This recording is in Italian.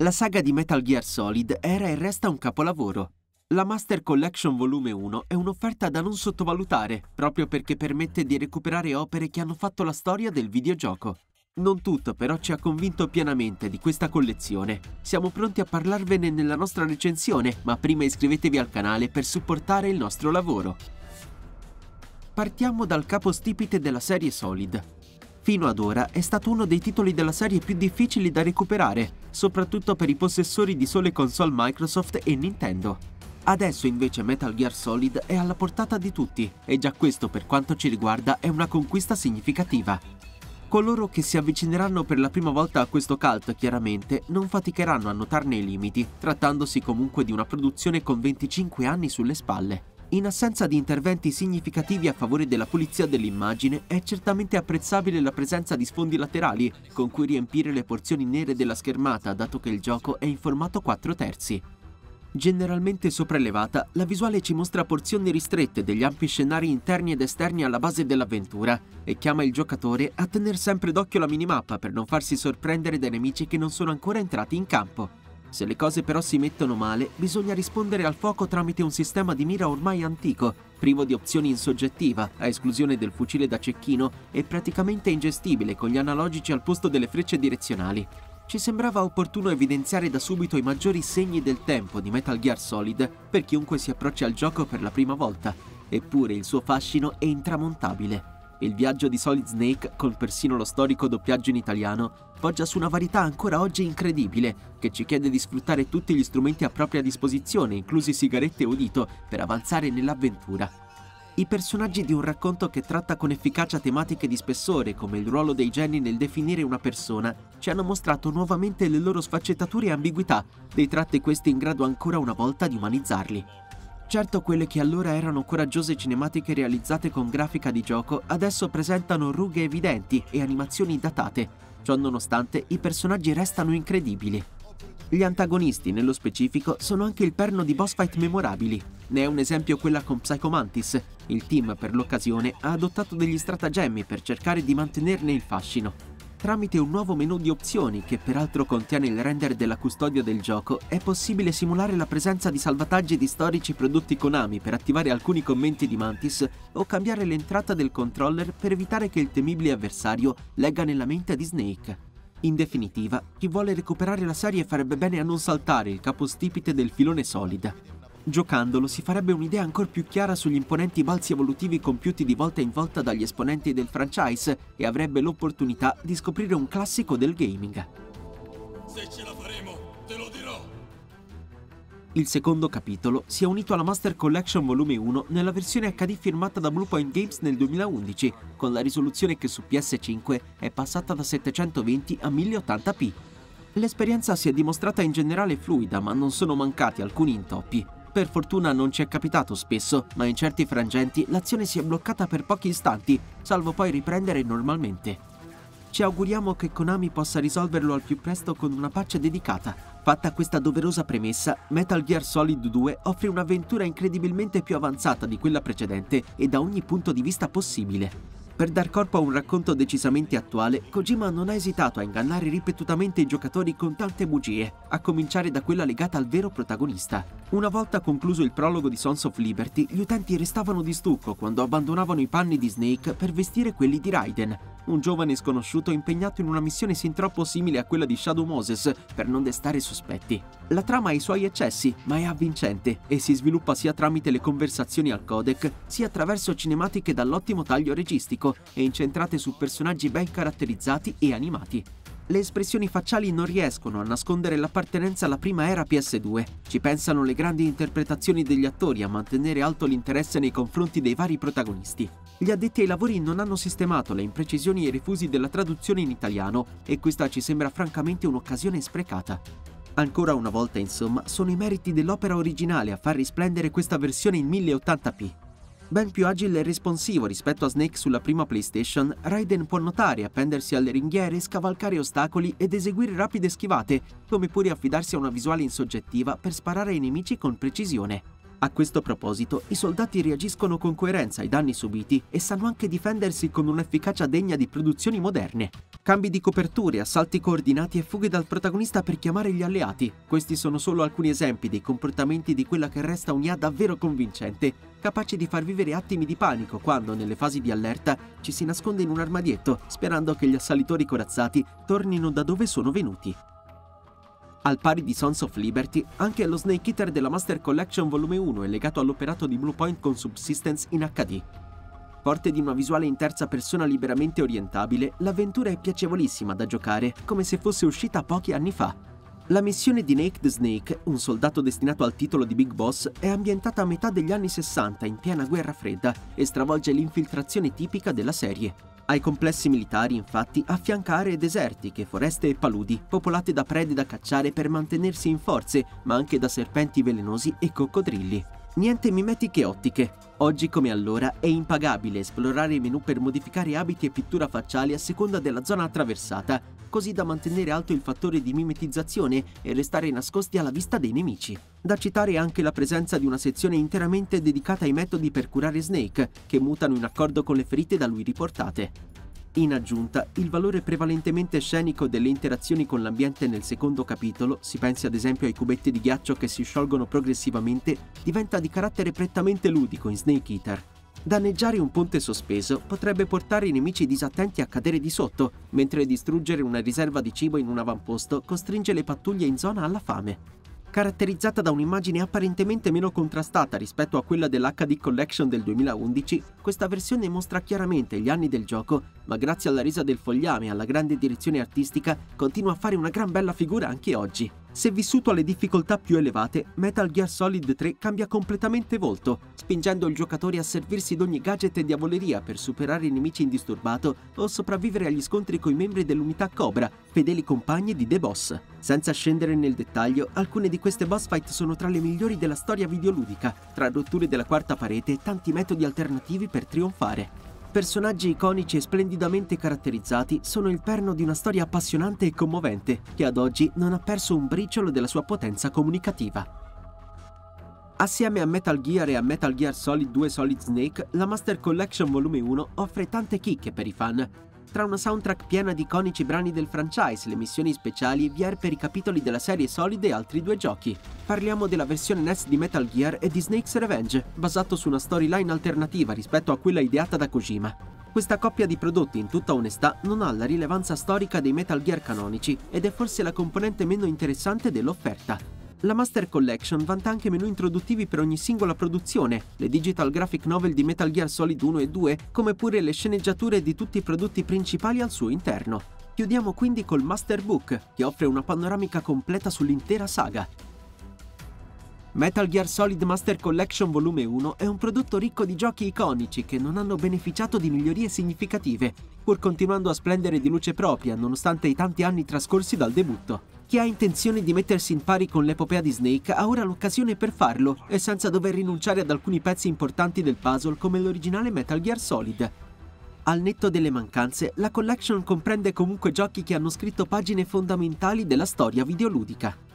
La saga di Metal Gear Solid era e resta un capolavoro. La Master Collection Volume 1 è un'offerta da non sottovalutare, proprio perché permette di recuperare opere che hanno fatto la storia del videogioco. Non tutto però ci ha convinto pienamente di questa collezione. Siamo pronti a parlarvene nella nostra recensione, ma prima iscrivetevi al canale per supportare il nostro lavoro. Partiamo dal capostipite della serie Solid. Fino ad ora è stato uno dei titoli della serie più difficili da recuperare, soprattutto per i possessori di sole console Microsoft e Nintendo. Adesso invece Metal Gear Solid è alla portata di tutti e già questo per quanto ci riguarda è una conquista significativa. Coloro che si avvicineranno per la prima volta a questo cult chiaramente non faticheranno a notarne i limiti, trattandosi comunque di una produzione con 25 anni sulle spalle. In assenza di interventi significativi a favore della pulizia dell'immagine, è certamente apprezzabile la presenza di sfondi laterali, con cui riempire le porzioni nere della schermata, dato che il gioco è in formato 4 terzi. Generalmente sopraelevata, la visuale ci mostra porzioni ristrette degli ampi scenari interni ed esterni alla base dell'avventura e chiama il giocatore a tenere sempre d'occhio la minimappa per non farsi sorprendere dai nemici che non sono ancora entrati in campo. Se le cose però si mettono male, bisogna rispondere al fuoco tramite un sistema di mira ormai antico, privo di opzioni in soggettiva, a esclusione del fucile da cecchino e praticamente ingestibile con gli analogici al posto delle frecce direzionali. Ci sembrava opportuno evidenziare da subito i maggiori segni del tempo di Metal Gear Solid per chiunque si approcci al gioco per la prima volta, eppure il suo fascino è intramontabile. Il viaggio di Solid Snake, con persino lo storico doppiaggio in italiano, poggia su una varietà ancora oggi incredibile, che ci chiede di sfruttare tutti gli strumenti a propria disposizione, inclusi sigarette e udito, per avanzare nell'avventura. I personaggi di un racconto che tratta con efficacia tematiche di spessore, come il ruolo dei geni nel definire una persona, ci hanno mostrato nuovamente le loro sfaccettature e ambiguità, dei tratti questi in grado ancora una volta di umanizzarli. Certo quelle che allora erano coraggiose cinematiche realizzate con grafica di gioco adesso presentano rughe evidenti e animazioni datate. Ciò nonostante i personaggi restano incredibili. Gli antagonisti, nello specifico, sono anche il perno di boss fight memorabili. Ne è un esempio quella con Psycho Mantis. Il team per l'occasione ha adottato degli stratagemmi per cercare di mantenerne il fascino. Tramite un nuovo menu di opzioni, che peraltro contiene il render della custodia del gioco, è possibile simulare la presenza di salvataggi di storici prodotti Konami per attivare alcuni commenti di Mantis o cambiare l'entrata del controller per evitare che il temibile avversario legga nella mente di Snake. In definitiva, chi vuole recuperare la serie farebbe bene a non saltare il capostipite del filone solida. Giocandolo si farebbe un'idea ancora più chiara sugli imponenti balzi evolutivi compiuti di volta in volta dagli esponenti del franchise e avrebbe l'opportunità di scoprire un classico del gaming. Se ce la faremo, te lo dirò! Il secondo capitolo si è unito alla Master Collection Volume 1 nella versione HD firmata da Bluepoint Games nel 2011, con la risoluzione che su PS5 è passata da 720 a 1080p. L'esperienza si è dimostrata in generale fluida, ma non sono mancati alcuni intoppi. Per fortuna non ci è capitato spesso, ma in certi frangenti l'azione si è bloccata per pochi istanti, salvo poi riprendere normalmente. Ci auguriamo che Konami possa risolverlo al più presto con una patch dedicata. Fatta questa doverosa premessa, Metal Gear Solid 2 offre un'avventura incredibilmente più avanzata di quella precedente e da ogni punto di vista possibile. Per dar corpo a un racconto decisamente attuale, Kojima non ha esitato a ingannare ripetutamente i giocatori con tante bugie, a cominciare da quella legata al vero protagonista. Una volta concluso il prologo di Sons of Liberty, gli utenti restavano di stucco quando abbandonavano i panni di Snake per vestire quelli di Raiden, un giovane sconosciuto impegnato in una missione sin troppo simile a quella di Shadow Moses per non destare sospetti. La trama ha i suoi eccessi, ma è avvincente e si sviluppa sia tramite le conversazioni al codec, sia attraverso cinematiche dall'ottimo taglio registico e incentrate su personaggi ben caratterizzati e animati. Le espressioni facciali non riescono a nascondere l'appartenenza alla prima era PS2. Ci pensano le grandi interpretazioni degli attori a mantenere alto l'interesse nei confronti dei vari protagonisti. Gli addetti ai lavori non hanno sistemato le imprecisioni e i refusi della traduzione in italiano e questa ci sembra francamente un'occasione sprecata. Ancora una volta, insomma, sono i meriti dell'opera originale a far risplendere questa versione in 1080p. Ben più agile e responsivo rispetto a Snake sulla prima PlayStation, Raiden può nuotare, appendersi alle ringhiere, scavalcare ostacoli ed eseguire rapide schivate, come pure affidarsi a una visuale insoggettiva per sparare ai nemici con precisione. A questo proposito, i soldati reagiscono con coerenza ai danni subiti e sanno anche difendersi con un'efficacia degna di produzioni moderne. Cambi di coperture, assalti coordinati e fughe dal protagonista per chiamare gli alleati. Questi sono solo alcuni esempi dei comportamenti di quella che resta un'IA davvero convincente, capace di far vivere attimi di panico quando, nelle fasi di allerta, ci si nasconde in un armadietto, sperando che gli assalitori corazzati tornino da dove sono venuti. Al pari di Sons of Liberty, anche lo Snake Eater della Master Collection Volume 1 è legato all'operato di Bluepoint con Subsistence in HD. Forte di una visuale in terza persona liberamente orientabile, l'avventura è piacevolissima da giocare, come se fosse uscita pochi anni fa. La missione di the Snake, un soldato destinato al titolo di Big Boss, è ambientata a metà degli anni 60 in piena guerra fredda e stravolge l'infiltrazione tipica della serie. Ai complessi militari, infatti, affianca aree desertiche, foreste e paludi, popolate da prede da cacciare per mantenersi in forze, ma anche da serpenti velenosi e coccodrilli. Niente mimetiche ottiche. Oggi come allora è impagabile esplorare i menu per modificare abiti e pittura facciali a seconda della zona attraversata, così da mantenere alto il fattore di mimetizzazione e restare nascosti alla vista dei nemici. Da citare anche la presenza di una sezione interamente dedicata ai metodi per curare Snake, che mutano in accordo con le ferite da lui riportate. In aggiunta, il valore prevalentemente scenico delle interazioni con l'ambiente nel secondo capitolo, si pensi ad esempio ai cubetti di ghiaccio che si sciolgono progressivamente, diventa di carattere prettamente ludico in Snake Eater. Danneggiare un ponte sospeso potrebbe portare i nemici disattenti a cadere di sotto, mentre distruggere una riserva di cibo in un avamposto costringe le pattuglie in zona alla fame caratterizzata da un'immagine apparentemente meno contrastata rispetto a quella dell'HD Collection del 2011, questa versione mostra chiaramente gli anni del gioco, ma grazie alla resa del fogliame e alla grande direzione artistica continua a fare una gran bella figura anche oggi. Se vissuto alle difficoltà più elevate, Metal Gear Solid 3 cambia completamente volto, spingendo il giocatore a servirsi d'ogni gadget e diavoleria per superare i nemici indisturbato o sopravvivere agli scontri coi membri dell'unità Cobra, fedeli compagni di The Boss. Senza scendere nel dettaglio, alcune di queste boss fight sono tra le migliori della storia videoludica, tra rotture della quarta parete e tanti metodi alternativi per trionfare personaggi iconici e splendidamente caratterizzati sono il perno di una storia appassionante e commovente, che ad oggi non ha perso un briciolo della sua potenza comunicativa. Assieme a Metal Gear e a Metal Gear Solid 2 Solid Snake, la Master Collection Volume 1 offre tante chicche per i fan, tra una soundtrack piena di iconici brani del franchise, le missioni speciali VR per i capitoli della serie Solid e altri due giochi. Parliamo della versione NES di Metal Gear e di Snake's Revenge, basato su una storyline alternativa rispetto a quella ideata da Kojima. Questa coppia di prodotti, in tutta onestà, non ha la rilevanza storica dei Metal Gear canonici ed è forse la componente meno interessante dell'offerta. La Master Collection vanta anche menu introduttivi per ogni singola produzione, le digital graphic novel di Metal Gear Solid 1 e 2, come pure le sceneggiature di tutti i prodotti principali al suo interno. Chiudiamo quindi col Master Book, che offre una panoramica completa sull'intera saga. Metal Gear Solid Master Collection Volume 1 è un prodotto ricco di giochi iconici che non hanno beneficiato di migliorie significative, pur continuando a splendere di luce propria nonostante i tanti anni trascorsi dal debutto. Chi ha intenzione di mettersi in pari con l'epopea di Snake ha ora l'occasione per farlo e senza dover rinunciare ad alcuni pezzi importanti del puzzle come l'originale Metal Gear Solid. Al netto delle mancanze, la collection comprende comunque giochi che hanno scritto pagine fondamentali della storia videoludica.